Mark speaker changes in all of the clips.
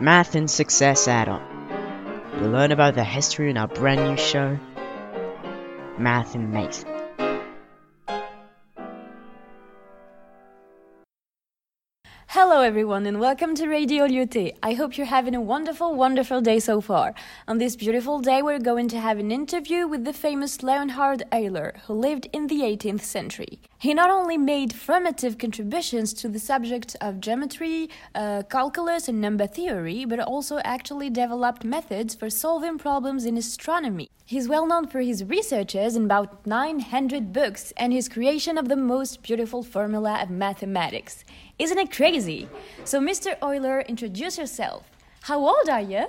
Speaker 1: Math and Success Add-on. You'll learn about the history in our brand new show, Math and Math.
Speaker 2: Hello, everyone, and welcome to Radio Lyautey. I hope you're having a wonderful, wonderful day so far. On this beautiful day, we're going to have an interview with the famous Leonhard Euler, who lived in the 18th century. He not only made formative contributions to the subject of geometry, uh, calculus, and number theory, but also actually developed methods for solving problems in astronomy. He's well known for his researches in about 900 books and his creation of the most beautiful formula of mathematics. Isn't it crazy? So, Mr. Euler, introduce yourself. How old are you?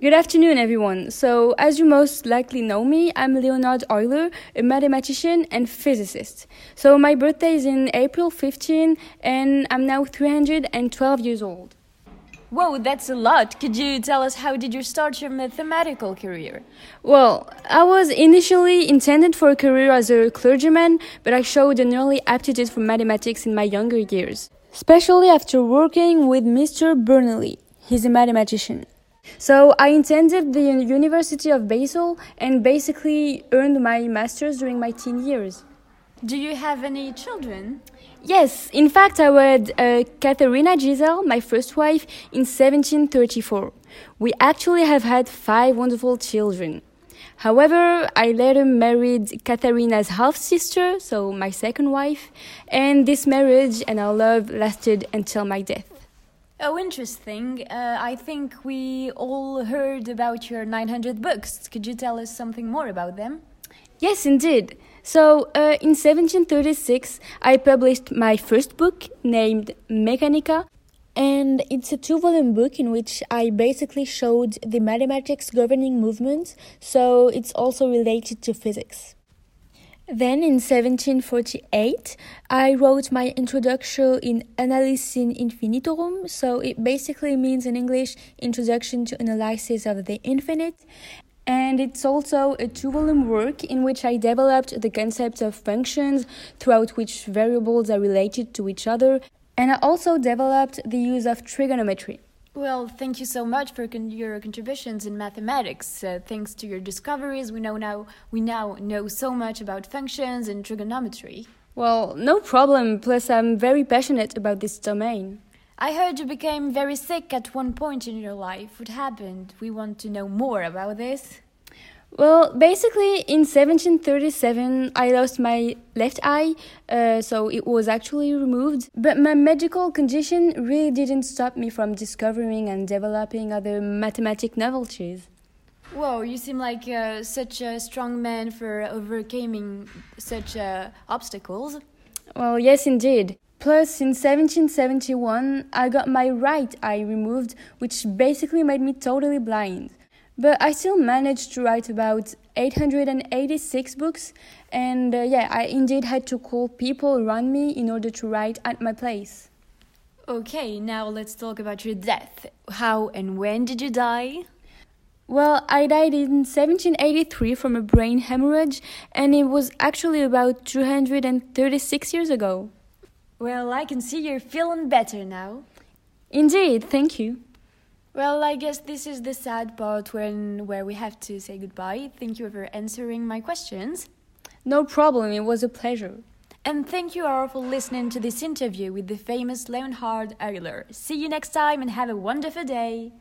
Speaker 3: Good afternoon, everyone. So, as you most likely know me, I'm Leonhard Euler, a mathematician and physicist. So, my birthday is in April 15, and I'm now 312 years old.
Speaker 2: Whoa, that's a lot. Could you tell us how did you start your mathematical career?
Speaker 3: Well, I was initially intended for a career as a clergyman, but I showed an early aptitude for mathematics in my younger years, especially after working with Mr. Bernoulli. He's a mathematician. So I attended the University of Basel and basically earned my master's during my teen years.
Speaker 2: Do you have any children?
Speaker 3: Yes, in fact, I wed uh, Katharina Gsell, my first wife, in 1734. We actually have had five wonderful children. However, I later married Katharina's half sister, so my second wife, and this marriage and our love lasted until my death.
Speaker 2: Oh, interesting. Uh, I think we all heard about your 900 books. Could you tell us something more about them?
Speaker 3: Yes, indeed. So, uh, in 1736, I published my first book named Mechanica, and it's a two volume book in which I basically showed the mathematics governing movements, so it's also related to physics. Then in 1748, I wrote my introduction in Analysin Infinitorum, so it basically means in English Introduction to Analysis of the Infinite. And it's also a two volume work in which I developed the concept of functions throughout which variables are related to each other. And I also developed the use of trigonometry.
Speaker 2: Well, thank you so much for con- your contributions in mathematics. Uh, thanks to your discoveries, we know now we now know so much about functions and trigonometry.
Speaker 3: Well, no problem. Plus, I'm very passionate about this domain.
Speaker 2: I heard you became very sick at one point in your life. What happened? We want to know more about this.
Speaker 3: Well, basically, in 1737, I lost my left eye, uh, so it was actually removed. But my medical condition really didn't stop me from discovering and developing other mathematic novelties.
Speaker 2: Whoa, you seem like uh, such a strong man for overcoming such uh, obstacles.
Speaker 3: Well, yes, indeed. Plus, in 1771, I got my right eye removed, which basically made me totally blind. But I still managed to write about 886 books, and uh, yeah, I indeed had to call people around me in order to write at my place.
Speaker 2: Okay, now let's talk about your death. How and when did you die?
Speaker 3: Well, I died in 1783 from a brain hemorrhage, and it was actually about 236 years ago.
Speaker 2: Well, I can see you're feeling better now.
Speaker 3: Indeed, thank you.
Speaker 2: Well, I guess this is the sad part when where we have to say goodbye. Thank you for answering my questions.
Speaker 3: No problem, it was a pleasure.
Speaker 2: And thank you all for listening to this interview with the famous Leonhard Euler. See you next time and have a wonderful day.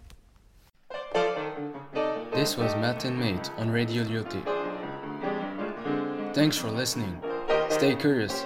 Speaker 4: This was Matt and Mate on Radio Lyautey. Thanks for listening. Stay curious